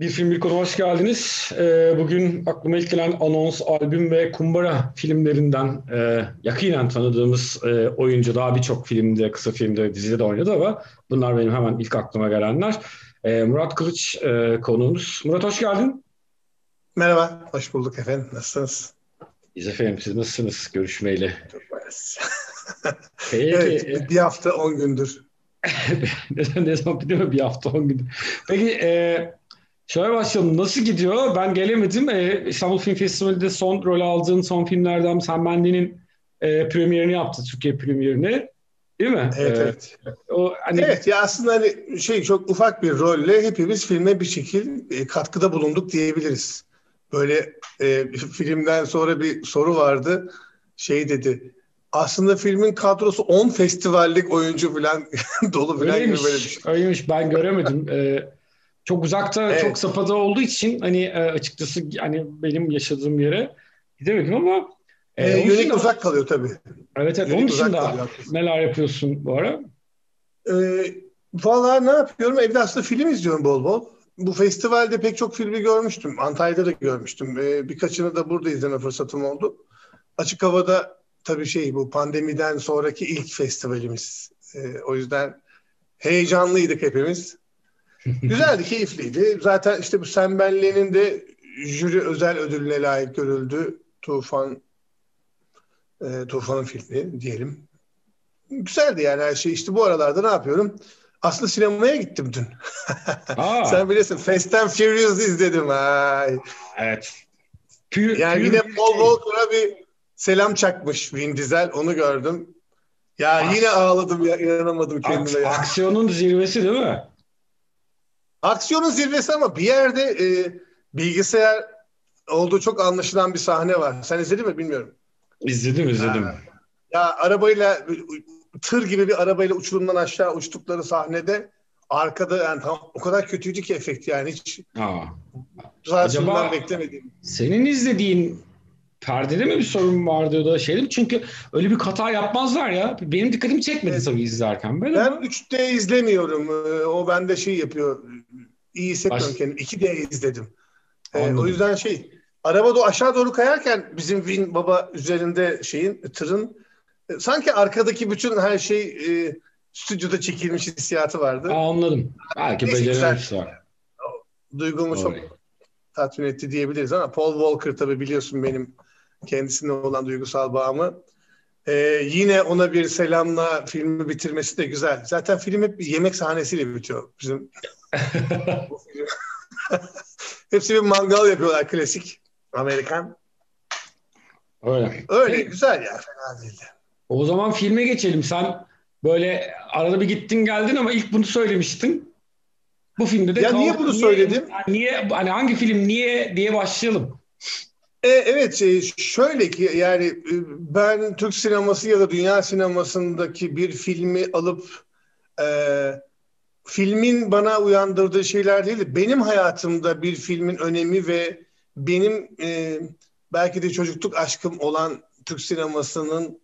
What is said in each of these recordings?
Bir Film Bir Konu hoş geldiniz. Ee, bugün aklıma ilk gelen anons, albüm ve kumbara filmlerinden e, yakinen tanıdığımız e, oyuncu daha birçok filmde, kısa filmde, dizide de oynadı ama bunlar benim hemen ilk aklıma gelenler. E, Murat Kılıç e, konuğumuz. Murat hoş geldin. Merhaba, hoş bulduk efendim. Nasılsınız? Biz efendim, siz nasılsınız görüşmeyle? Çok Peki. evet, bir hafta on gündür. ne, zaman biliyor? Bir hafta on gündür. Peki, e, Şöyle başlayalım. Nasıl gidiyor? Ben gelemedim. Ee, İstanbul Film Festivali'de son rol aldığın son filmlerden Sen Benli'nin e, premierini yaptı. Türkiye premierini. Değil mi? Evet, ee, evet. O, hani... Evet ya aslında hani şey çok ufak bir rolle hepimiz filme bir şekil e, katkıda bulunduk diyebiliriz. Böyle e, filmden sonra bir soru vardı. Şey dedi. Aslında filmin kadrosu 10 festivallik oyuncu falan dolu falan öyleymiş, gibi böyle bir şey. Öyleymiş. Ben göremedim. ee, çok uzakta, evet. çok sapada olduğu için hani e, açıkçası hani benim yaşadığım yere gidemedim ama e, e, Yönelik uzak kalıyor tabii. Evet evet. onun dışında neler yapıyorsun bu ara? E, Valla ne yapıyorum? Evde aslında film izliyorum bol bol. Bu festivalde pek çok filmi görmüştüm. Antalya'da da görmüştüm. E, birkaçını da burada izleme fırsatım oldu. Açık havada tabii şey bu pandemiden sonraki ilk festivalimiz. E, o yüzden heyecanlıydık hepimiz. Güzeldi, keyifliydi. Zaten işte bu Sen Benli'nin de jüri özel ödülüne layık görüldü. Tufan e, Tufan'ın filmi diyelim. Güzeldi yani her şey. İşte bu aralarda ne yapıyorum? Aslında sinemaya gittim dün. Sen bilirsin Fast and Furious izledim. Ay. Evet. Pür, yani pür, yine Paul Walker'a bir selam çakmış Vin Diesel. Onu gördüm. Ya Aks- yine ağladım ya inanamadım kendime. Aks- ya. Aksiyonun zirvesi değil mi? Aksiyonun zirvesi ama bir yerde e, bilgisayar olduğu çok anlaşılan bir sahne var. Sen izledin mi bilmiyorum. İzledim izledim. Ha. Ya arabayla tır gibi bir arabayla uçurumdan aşağı uçtukları sahnede arkada yani tam, o kadar kötüydü ki efekt yani hiç. Aa. Acaba beklemedim. Senin izlediğin perdede mi bir sorun vardı da şeydim çünkü öyle bir hata yapmazlar ya. Benim dikkatimi çekmedi evet. tabii izlerken. Böyle ben ama. 3D izlemiyorum. Ee, o bende şey yapıyor. İyi hissetmiyorum Baş... kendimi. 2D izledim. Ee, o yüzden şey araba da aşağı doğru kayarken bizim Win Baba üzerinde şeyin tırın e, sanki arkadaki bütün her şey e, stüdyoda çekilmiş hissiyatı vardı. Aa, anladım. Belki becerememiş var. Duygumu Doğru. çok tatmin etti diyebiliriz ama Paul Walker tabii biliyorsun benim kendisine olan duygusal bağımı. Ee, yine ona bir selamla filmi bitirmesi de güzel. Zaten film hep yemek sahnesiyle bitiyor. Bizim Hepsi bir mangal yapıyorlar klasik Amerikan. Öyle. Öyle güzel ya fena değildi. O zaman filme geçelim. Sen böyle arada bir gittin geldin ama ilk bunu söylemiştin. Bu filmde de Ya niye bunu söyledim? Niye hani hangi film niye diye başlayalım. E, evet e, şöyle ki yani e, ben Türk sineması ya da dünya sinemasındaki bir filmi alıp e, filmin bana uyandırdığı şeyler değil benim hayatımda bir filmin önemi ve benim e, belki de çocukluk aşkım olan Türk sinemasının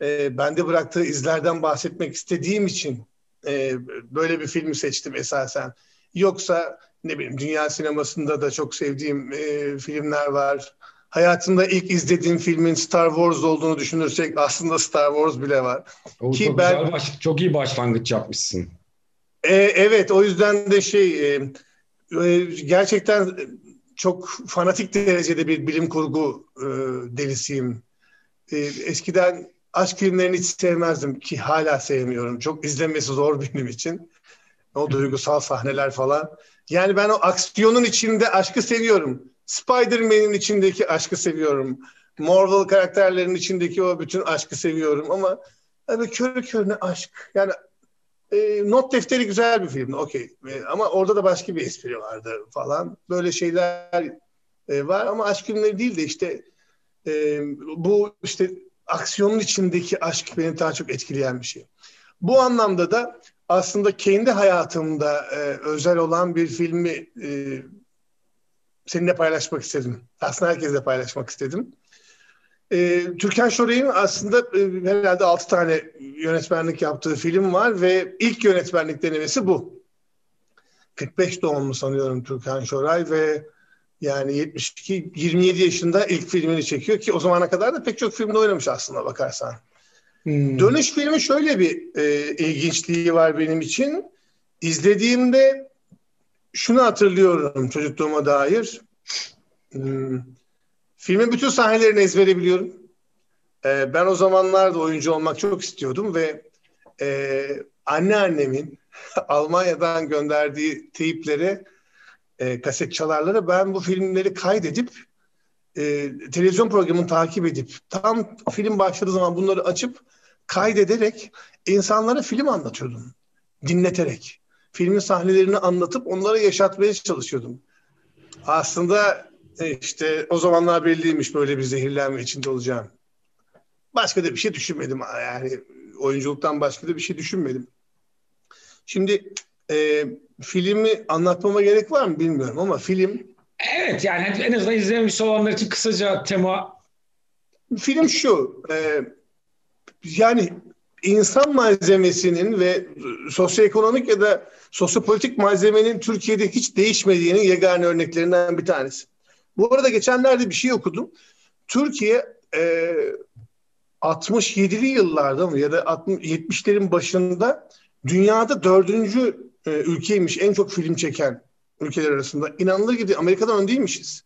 e, bende bıraktığı izlerden bahsetmek istediğim için e, böyle bir filmi seçtim esasen. Yoksa ne bileyim dünya sinemasında da çok sevdiğim e, filmler var hayatımda ilk izlediğim filmin Star Wars olduğunu düşünürsek aslında Star Wars bile var. O Ki çok ben baş, çok iyi başlangıç yapmışsın. E, evet o yüzden de şey e, e, gerçekten çok fanatik derecede bir bilim kurgu e, delisiyim. E, eskiden aşk filmlerini hiç sevmezdim ki hala sevmiyorum. Çok izlemesi zor benim için. O duygusal sahneler falan. Yani ben o aksiyonun içinde aşkı seviyorum. Spider-Man'in içindeki aşkı seviyorum. Marvel karakterlerinin içindeki o bütün aşkı seviyorum ama böyle körü körüne aşk. Yani e, not defteri güzel bir filmdi okey. E, ama orada da başka bir espri vardı falan. Böyle şeyler e, var ama aşk filmleri değil de işte e, bu işte aksiyonun içindeki aşk beni daha çok etkileyen bir şey. Bu anlamda da aslında kendi hayatımda e, özel olan bir filmi e, seninle paylaşmak istedim. Aslında herkesle paylaşmak istedim. E, Türkan Şoray'ın aslında e, herhalde altı tane yönetmenlik yaptığı film var ve ilk yönetmenlik denemesi bu. 45 doğumlu sanıyorum Türkan Şoray ve yani 72 27 yaşında ilk filmini çekiyor ki o zamana kadar da pek çok filmde oynamış aslında bakarsan. Hmm. Dönüş filmi şöyle bir e, ilginçliği var benim için. İzlediğimde şunu hatırlıyorum çocukluğuma dair. Hmm. Filmin bütün sahnelerini ezbere biliyorum. Ee, ben o zamanlarda oyuncu olmak çok istiyordum ve e, anneannemin Almanya'dan gönderdiği teyipleri, e, kaset ben bu filmleri kaydedip e, televizyon programını takip edip tam film başladığı zaman bunları açıp kaydederek insanlara film anlatıyordum. Dinleterek. Filmin sahnelerini anlatıp onlara yaşatmaya çalışıyordum. Aslında e, işte o zamanlar belliymiş böyle bir zehirlenme içinde olacağım. Başka da bir şey düşünmedim. Yani oyunculuktan başka da bir şey düşünmedim. Şimdi e, filmi anlatmama gerek var mı bilmiyorum ama film... Evet yani en azından izlememiş olanlar için kısaca tema... Film şu, e, yani insan malzemesinin ve sosyoekonomik ya da sosyopolitik malzemenin Türkiye'de hiç değişmediğinin yegane örneklerinden bir tanesi. Bu arada geçenlerde bir şey okudum. Türkiye e, 67'li yıllarda mı ya da 70'lerin başında dünyada dördüncü e, ülkeymiş en çok film çeken ülkeler arasında. İnanılır gibi Amerika'dan öndeymişiz.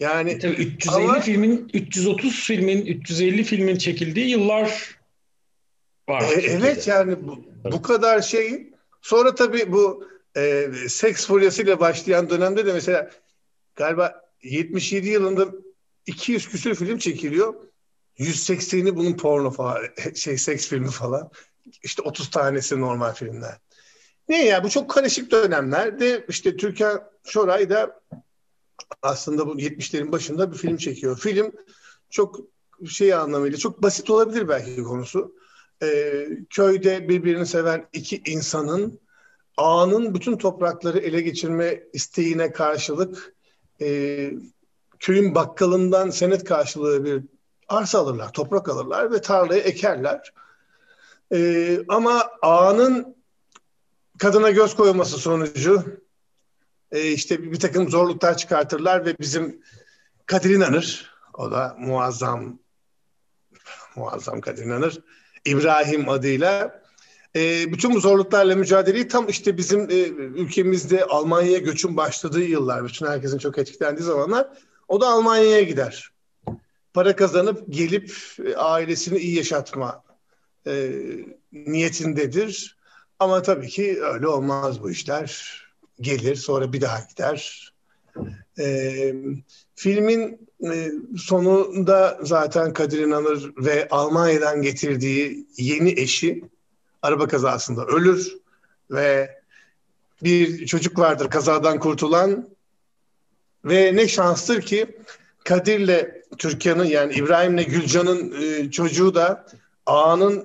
Yani e tabii 350 ama, filmin 330 filmin 350 filmin çekildiği yıllar var. E, evet yani bu, bu kadar şey sonra tabii bu e, seks furyasıyla başlayan dönemde de mesela galiba 77 yılında 200 küsür film çekiliyor. 180'i bunun porno falan, şey seks filmi falan. İşte 30 tanesi normal filmler. Ne ya bu çok karışık dönemlerde işte Türkan Şoray da aslında bu 70'lerin başında bir film çekiyor. Film çok şey anlamıyla çok basit olabilir belki konusu. Ee, köyde birbirini seven iki insanın ağanın bütün toprakları ele geçirme isteğine karşılık e, köyün bakkalından senet karşılığı bir arsa alırlar, toprak alırlar ve tarlayı ekerler. E, ama ağanın kadına göz koyması sonucu e, işte bir, bir takım zorluklar çıkartırlar ve bizim Kadir İnanır, o da muazzam muazzam Kadir İnanır, İbrahim adıyla e, bütün bu zorluklarla mücadeleyi tam işte bizim e, ülkemizde Almanya'ya göçün başladığı yıllar, bütün herkesin çok etkilendiği zamanlar o da Almanya'ya gider. Para kazanıp gelip e, ailesini iyi yaşatma e, niyetindedir. Ama tabii ki öyle olmaz bu işler. Gelir sonra bir daha gider. E, filmin e, sonunda zaten Kadir İnanır ve Almanya'dan getirdiği yeni eşi araba kazasında ölür ve bir çocuk vardır kazadan kurtulan ve ne şanstır ki Kadir'le Türkiye'nin yani İbrahim'le Gülcan'ın e, çocuğu da ağanın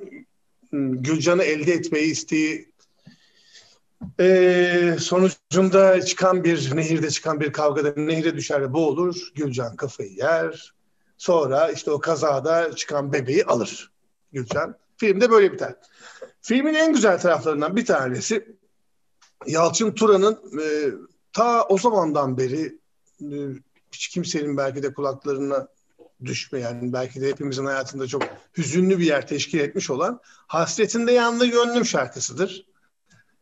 Gülcan'ı elde etmeyi isteği e, sonucunda çıkan bir nehirde çıkan bir kavgada nehire düşer ve boğulur. Gülcan kafayı yer. Sonra işte o kazada çıkan bebeği alır Gülcan. Filmde böyle biter. Filmin en güzel taraflarından bir tanesi Yalçın Turan'ın e, ta o zamandan beri e, hiç kimsenin belki de kulaklarına düşmeyen, belki de hepimizin hayatında çok hüzünlü bir yer teşkil etmiş olan Hasretinde Yanlı Gönlüm şarkısıdır.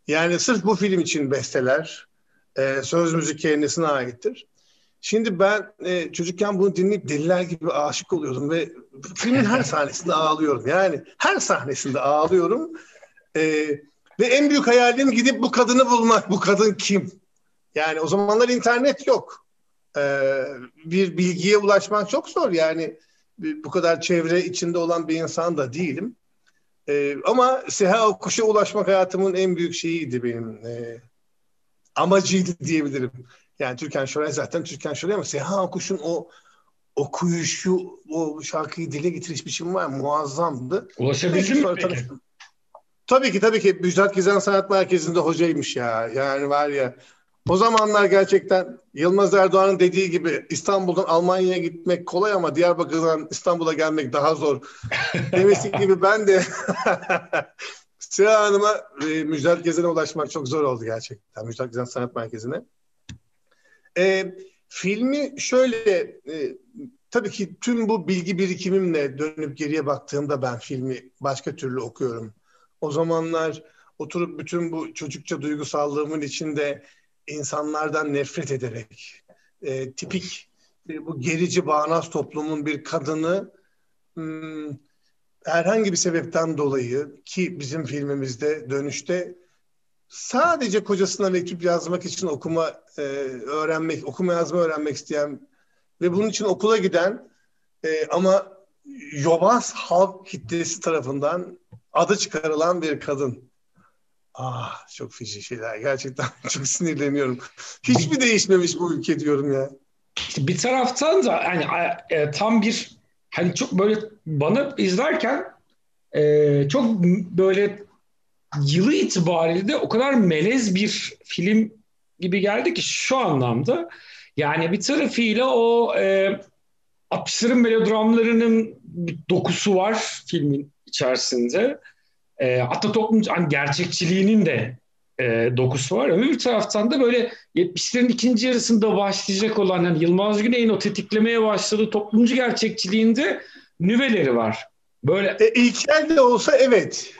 Yani sırf bu film için besteler, e, söz müzik kendisine aittir. Şimdi ben e, çocukken bunu dinleyip deliler gibi aşık oluyordum ve filmin her sahnesinde ağlıyorum. Yani her sahnesinde ağlıyorum. E, ve en büyük hayalim gidip bu kadını bulmak. Bu kadın kim? Yani o zamanlar internet yok. E, bir bilgiye ulaşmak çok zor. Yani bu kadar çevre içinde olan bir insan da değilim. E, ama Seha Okuş'a ulaşmak hayatımın en büyük şeyiydi benim. E, amacıydı diyebilirim. Yani Türkan Şoray zaten Türkan Şoray ama Seha Okuş'un o okuyuşu, o şarkıyı dile getiriş biçimi var muazzamdı. Ulaşabildin mi peki? Tabii ki tabii ki Müjdat Gezen Sanat Merkezi'nde hocaymış ya. Yani var ya o zamanlar gerçekten Yılmaz Erdoğan'ın dediği gibi İstanbul'dan Almanya'ya gitmek kolay ama Diyarbakır'dan İstanbul'a gelmek daha zor. Demesi gibi ben de Sıra Hanım'a e, Müjdat Gezen'e ulaşmak çok zor oldu gerçekten. Müjdat Gezen Sanat Merkezi'ne. E, filmi şöyle e, tabii ki tüm bu bilgi birikimimle dönüp geriye baktığımda ben filmi başka türlü okuyorum. O zamanlar oturup bütün bu çocukça duygusallığımın içinde insanlardan nefret ederek e, tipik bu gerici bağnaz toplumun bir kadını hmm, herhangi bir sebepten dolayı ki bizim filmimizde dönüşte sadece kocasına mektup yazmak için okuma e, öğrenmek, okuma yazma öğrenmek isteyen ve bunun için okula giden e, ama yobaz halk kitlesi tarafından adı çıkarılan bir kadın. Ah çok feci şeyler. Gerçekten çok sinirleniyorum. Hiç mi değişmemiş bu ülke diyorum ya. Bir taraftan da yani e, tam bir hani çok böyle bana izlerken e, çok böyle yılı itibariyle de o kadar melez bir film gibi geldi ki şu anlamda yani bir tarafıyla o e, 60'ların melodramlarının dokusu var filmin içerisinde. E, toplum hani gerçekçiliğinin de e, dokusu var. Bir taraftan da böyle 70'lerin ikinci yarısında başlayacak olan yani Yılmaz Güney'in o tetiklemeye başladığı toplumcu gerçekçiliğinde nüveleri var. Böyle e, ilkel de olsa evet.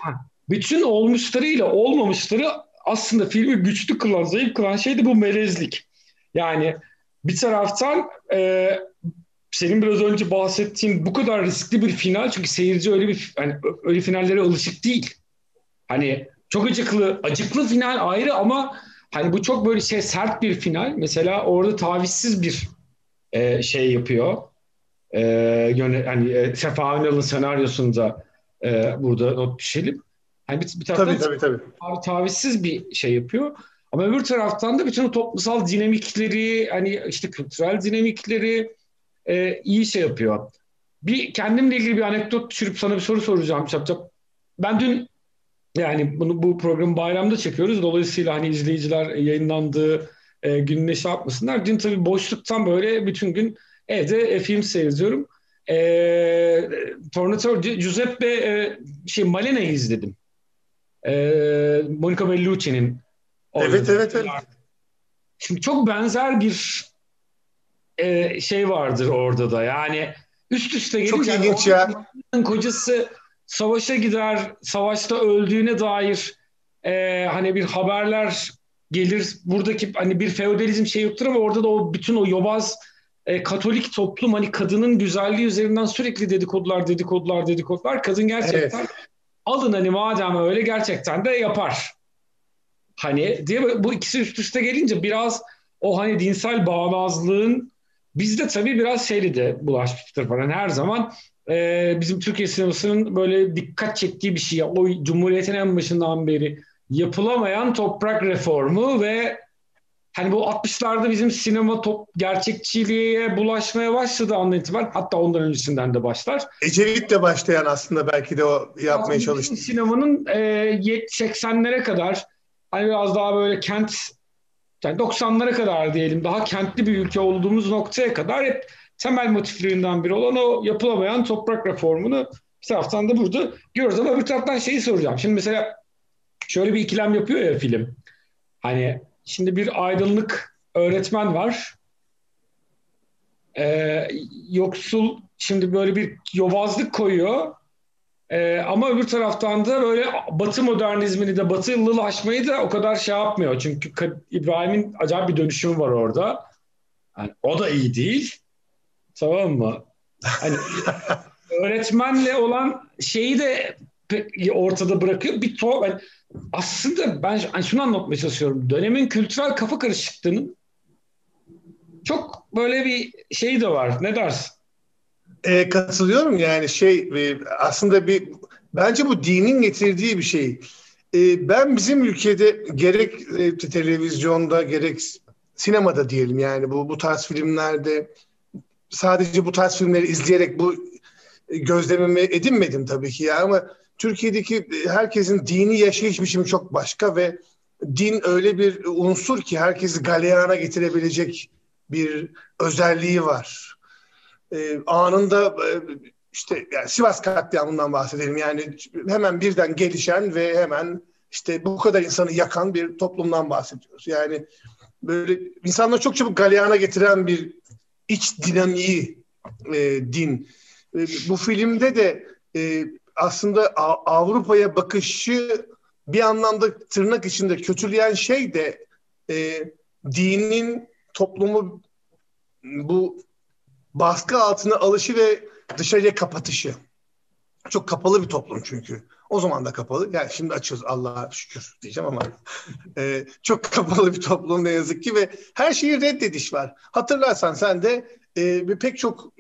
Bütün olmuşlarıyla olmamışları aslında filmi güçlü kılan, zayıf kılan şey de bu melezlik. Yani bir taraftan e, senin biraz önce bahsettiğin bu kadar riskli bir final çünkü seyirci öyle bir hani öyle finallere alışık değil. Hani çok acıklı, acıklı final ayrı ama hani bu çok böyle şey sert bir final. Mesela orada tavizsiz bir e, şey yapıyor. E, yöne, hani e, Sefa Önal'ın senaryosunda e, burada not düşelim. Hani bir, bir taraftan tabii, tabii, tabii. tavizsiz bir şey yapıyor. Ama öbür taraftan da bütün o toplumsal dinamikleri, hani işte kültürel dinamikleri e, iyi şey yapıyor. Bir kendimle ilgili bir anekdot düşürüp sana bir soru soracağım Çapçap. Ben dün yani bunu bu programı bayramda çekiyoruz. Dolayısıyla hani izleyiciler yayınlandığı e, gününe şey yapmasınlar. Dün tabii boşluktan böyle bütün gün evde e, film seyrediyorum. E, Tornatore Giuseppe e, şey Malena'yı izledim. E, Monica Bellucci'nin Evet evet evet. Şimdi çok benzer bir e, şey vardır orada da. Yani üst üste gelince çok ilginç ya. Kocası savaşa gider, savaşta öldüğüne dair e, hani bir haberler gelir. Buradaki hani bir feodalizm şey yoktur ama orada da o bütün o yobaz e, Katolik toplum hani kadının güzelliği üzerinden sürekli dedikodular, dedikodular, dedikodular. Kadın gerçekten evet. alın hani madem öyle gerçekten de yapar. Hani diye bu ikisi üst üste gelince biraz o hani dinsel bağnazlığın bizde tabii biraz şeyli de bulaşmıştır falan her zaman e, bizim Türkiye sinemasının böyle dikkat çektiği bir şey. O Cumhuriyet'in en başından beri yapılamayan toprak reformu ve hani bu 60'larda bizim sinema top gerçekçiliğe bulaşmaya başladı andan itibaren. Hatta ondan öncesinden de başlar. Ecevit de başlayan aslında belki de o yapmaya çalıştı. Sinemanın e, 80'lere kadar hani biraz daha böyle kent yani 90'lara kadar diyelim daha kentli bir ülke olduğumuz noktaya kadar hep temel motiflerinden biri olan o yapılamayan toprak reformunu bir taraftan da burada görüyoruz ama bir taraftan şeyi soracağım. Şimdi mesela şöyle bir ikilem yapıyor ya film. Hani şimdi bir aydınlık öğretmen var. Ee, yoksul şimdi böyle bir yobazlık koyuyor. Ee, ama öbür taraftan da böyle Batı modernizmini de Batı yıllılaşmayı da o kadar şey yapmıyor. Çünkü İbrahim'in acayip bir dönüşümü var orada. Yani o da iyi değil. Tamam mı? Hani öğretmenle olan şeyi de ortada bırakıyor. Bir to yani aslında ben hani şunu anlatmaya çalışıyorum. Dönemin kültürel kafa karışıklığının çok böyle bir şey de var. Ne dersin? E, katılıyorum yani şey e, aslında bir bence bu dinin getirdiği bir şey. E, ben bizim ülkede gerek e, televizyonda gerek sinemada diyelim yani bu bu tarz filmlerde sadece bu tarz filmleri izleyerek bu gözlemimi edinmedim tabii ki ya ama Türkiye'deki herkesin dini yaşayış biçimi çok başka ve din öyle bir unsur ki herkesi galeyana getirebilecek bir özelliği var. Ee, anında e, işte yani Sivas katliamından bahsedelim. Yani hemen birden gelişen ve hemen işte bu kadar insanı yakan bir toplumdan bahsediyoruz. Yani böyle insanları çok çabuk galyana getiren bir iç dinamiği e, din. E, bu filmde de e, aslında Avrupa'ya bakışı bir anlamda tırnak içinde kötüleyen şey de e, dinin toplumu bu baskı altına alışı ve dışarıya kapatışı. Çok kapalı bir toplum çünkü. O zaman da kapalı. Yani şimdi açıyoruz Allah'a şükür diyeceğim ama e, çok kapalı bir toplum ne yazık ki ve her şeyi reddediş var. Hatırlarsan sen de e, pek çok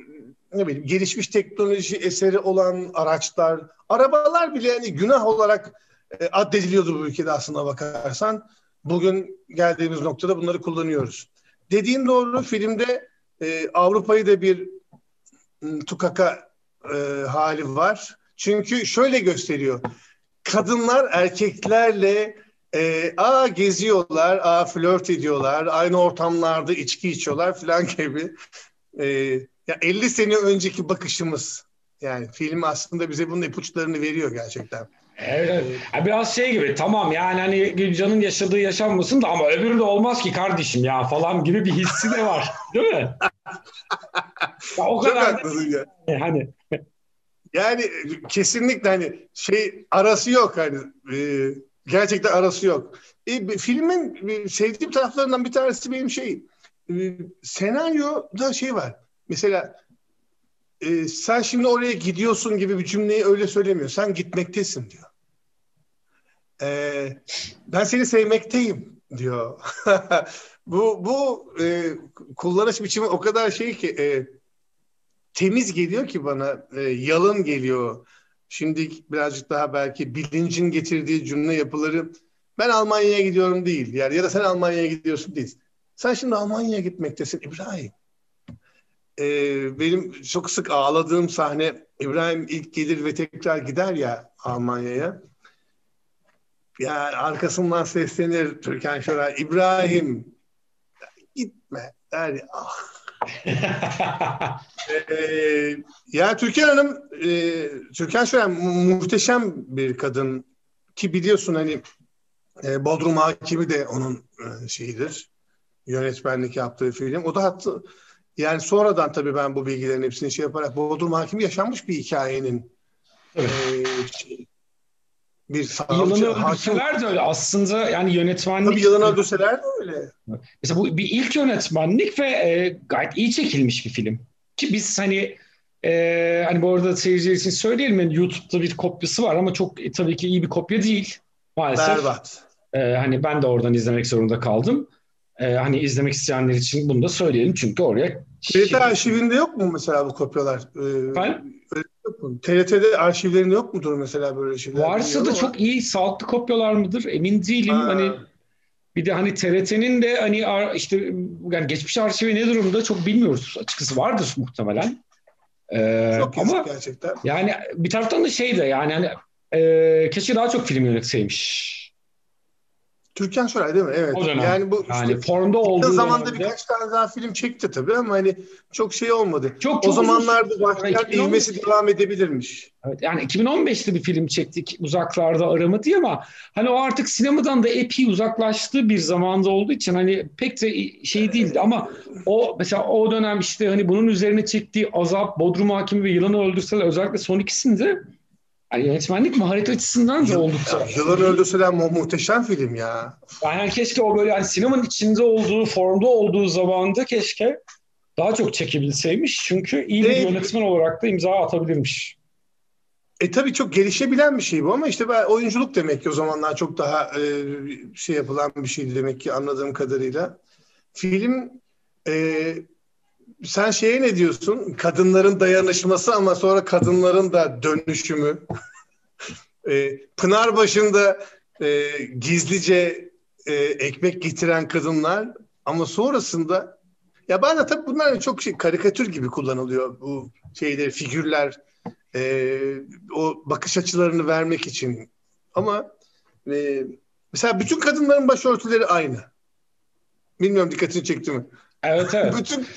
ne bileyim gelişmiş teknoloji eseri olan araçlar, arabalar bile yani günah olarak e, addediliyordu bu ülkede aslında bakarsan. Bugün geldiğimiz noktada bunları kullanıyoruz. Dediğin doğru filmde e, Avrupa'yı da bir m, tukaka e, hali var. Çünkü şöyle gösteriyor. Kadınlar erkeklerle e, a geziyorlar, a flört ediyorlar, aynı ortamlarda içki içiyorlar falan gibi. E, ya 50 sene önceki bakışımız yani film aslında bize bunun ipuçlarını veriyor gerçekten. Evet, evet. biraz şey gibi tamam yani hani Gülcan'ın yaşadığı yaşanmasın da ama öbürü de olmaz ki kardeşim ya falan gibi bir hissi de var. Değil mi? ya, o Çok kadar haklısın ya. Hani. Yani kesinlikle hani şey arası yok hani e, gerçekten arası yok. E, filmin e, sevdiğim taraflarından bir tanesi benim şey e, senaryoda şey var. Mesela e, sen şimdi oraya gidiyorsun gibi bir cümleyi öyle söylemiyor. Sen gitmektesin diyor. E, ben seni sevmekteyim diyor. bu bu e, kullanış biçimi o kadar şey ki e, temiz geliyor ki bana e, yalın geliyor. Şimdi birazcık daha belki bilincin getirdiği cümle yapıları ben Almanya'ya gidiyorum değil. Yani ya da sen Almanya'ya gidiyorsun değil. Sen şimdi Almanya'ya gitmektesin İbrahim e, benim çok sık ağladığım sahne İbrahim ilk gelir ve tekrar gider ya Almanya'ya. Ya arkasından seslenir Türkan Şoray. İbrahim gitme der ah. ee, ya Türkan Hanım e, Türkan Şoray muhteşem bir kadın ki biliyorsun hani e, Bodrum Hakimi de onun e, şeyidir yönetmenlik yaptığı film. O da hatta yani sonradan tabii ben bu bilgilerin hepsini şey yaparak Bodrum Hakimi yaşanmış bir hikayenin evet. e, şey, bir savcı, Yılanı öldürseler de öyle. Aslında yani yönetmenlik... Tabii yılanı öldürseler de öyle. Mesela bu bir ilk yönetmenlik ve e, gayet iyi çekilmiş bir film. Ki biz hani e, hani bu arada seyirciler için söyleyelim yani YouTube'da bir kopyası var ama çok e, tabii ki iyi bir kopya değil maalesef. Berbat. E, hani ben de oradan izlemek zorunda kaldım. E, hani izlemek isteyenler için bunu da söyleyelim çünkü oraya... TRT arşivinde yok mu mesela bu kopyalar? Ee, ben? Yok mu? TRT'de arşivlerinde yok mudur mesela böyle şeyler? Varsa da çok iyi sağlıklı kopyalar mıdır emin değilim. Ha. Hani bir de hani TRT'nin de hani işte yani geçmiş arşivi ne durumda çok bilmiyoruz. Açıkçası vardır muhtemelen. Ee, çok ama gerçekten. Yani bir taraftan da şey de yani hani e, keşke daha çok film yönetseymiş. Türkan Şoray değil mi? Evet. O dönem. Yani bu yani işte, formda olduğu zamanda dönemde... birkaç tane daha film çekti tabii ama hani çok şey olmadı. Çok, çok o zamanlarda başlayan ivmesi devam edebilirmiş. Evet, yani 2015'te bir film çektik uzaklarda arama diye ama hani o artık sinemadan da epey uzaklaştığı bir zamanda olduğu için hani pek de şey değildi ama o mesela o dönem işte hani bunun üzerine çektiği Azap, Bodrum Hakimi ve Yılanı Öldürseler özellikle son ikisinde yani yönetmenlik maharet açısından da oldukça. Yıllar Öldürseler mu muhteşem film ya. Yani keşke o böyle yani sinemanın içinde olduğu, formda olduğu zamanda keşke daha çok çekebilseymiş. Çünkü iyi bir yönetmen olarak da imza atabilirmiş. E tabii çok gelişebilen bir şey bu ama işte ben oyunculuk demek ki o zamanlar çok daha e, şey yapılan bir şeydi demek ki anladığım kadarıyla. Film e, sen şeye ne diyorsun? Kadınların dayanışması ama sonra kadınların da dönüşümü. e, Pınarbaşı'nda e, gizlice e, ekmek getiren kadınlar ama sonrasında ya bazen tabii bunlar çok şey karikatür gibi kullanılıyor bu şeyler figürler e, o bakış açılarını vermek için ama e, mesela bütün kadınların başörtüleri aynı. Bilmiyorum dikkatini çekti mi? Evet evet. bütün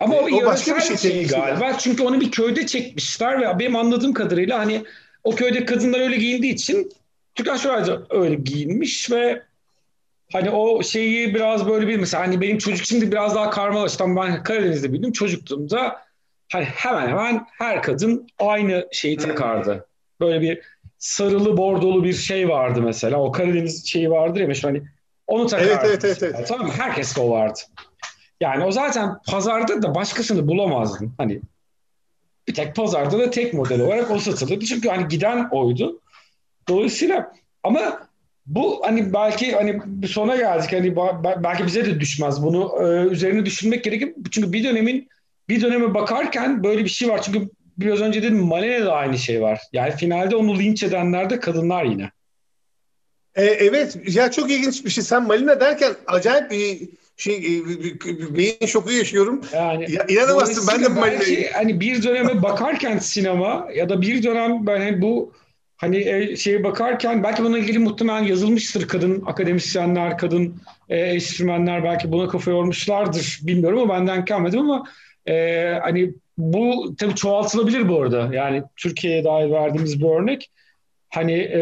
Ama o, o başka bir şey, şey galiba. Çünkü onu bir köyde çekmişler ve benim anladığım kadarıyla hani o köyde kadınlar öyle giyindiği için Türkan Şoray da öyle giyinmiş ve hani o şeyi biraz böyle bir mesela hani benim çocuk şimdi biraz daha karmalaştım ben Karadeniz'de büyüdüm çocukluğumda hani hemen hemen her kadın aynı şeyi takardı. Böyle bir sarılı bordolu bir şey vardı mesela. O Karadeniz şeyi vardır ya mesela hani onu takardı. Evet, evet, evet, evet. Tamam mı? Herkes de o vardı. Yani o zaten pazarda da başkasını bulamazdın. Hani bir tek pazarda da tek model olarak o satılırdı. Çünkü hani giden oydu. Dolayısıyla ama bu hani belki hani sona geldik. Hani belki bize de düşmez. Bunu e, üzerine düşünmek gerekir. Çünkü bir dönemin bir döneme bakarken böyle bir şey var. Çünkü biraz önce dedim Malene'de aynı şey var. Yani finalde onu linç edenler de kadınlar yine. E, evet. Ya çok ilginç bir şey. Sen Malina derken acayip bir şey e, beyin şoku yaşıyorum. Yani ya, inanamazsın ben de Malina'yı. Hani bir döneme bakarken sinema ya da bir dönem ben hani bu hani e, şeye bakarken belki bununla ilgili muhtemelen yazılmıştır kadın akademisyenler, kadın e, enstrümanlar belki buna kafa yormuşlardır bilmiyorum ama benden kalmadı ama e, hani bu tabii çoğaltılabilir bu arada. Yani Türkiye'ye dair verdiğimiz bir örnek. Hani e,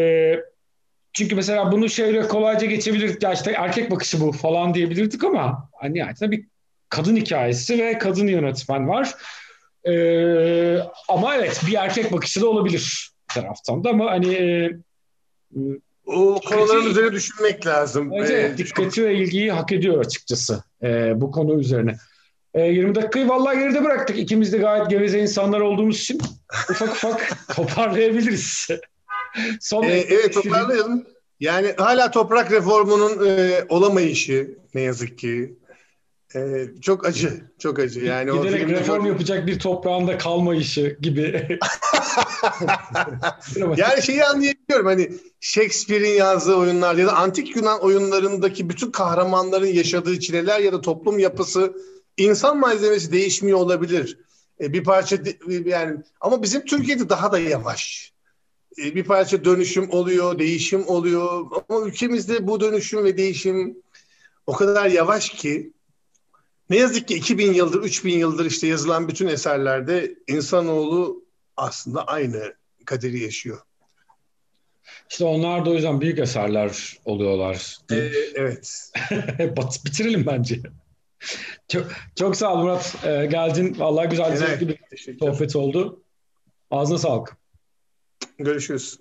çünkü mesela bunu şöyle kolayca geçebilirdik. Ya işte erkek bakışı bu falan diyebilirdik ama hani yani bir kadın hikayesi ve kadın yönetmen var. Ee, ama evet bir erkek bakışı da olabilir taraftan da ama hani e, o konuların üzerine düşünmek lazım. Evet, ee, dikkati ve ilgiyi hak ediyor açıkçası e, bu konu üzerine. E, 20 dakikayı vallahi geride bıraktık. İkimiz de gayet geveze insanlar olduğumuz için ufak ufak toparlayabiliriz. Son ee, evet toparlayalım. Yani hala toprak reformunun e, olamayışı ne yazık ki e, çok acı, çok acı. Yani Giderek o reform çok... yapacak bir toprağında kalmayışı gibi. yani şeyi anlayabiliyorum hani Shakespeare'in yazdığı oyunlar ya da antik Yunan oyunlarındaki bütün kahramanların yaşadığı çileler ya da toplum yapısı insan malzemesi değişmiyor olabilir. E, bir parça yani ama bizim Türkiye'de daha da yavaş. E, bir parça dönüşüm oluyor, değişim oluyor. Ama ülkemizde bu dönüşüm ve değişim o kadar yavaş ki ne yazık ki 2000 yıldır, 3000 yıldır işte yazılan bütün eserlerde insanoğlu aslında aynı kaderi yaşıyor. İşte onlar da o yüzden büyük eserler oluyorlar. Ee, evet. Bitirelim bence. çok, çok sağ ol Murat. Ee, geldin. Vallahi güzel, zevkli bir sohbet oldu. Ağzına sağlık. Görüşürüz.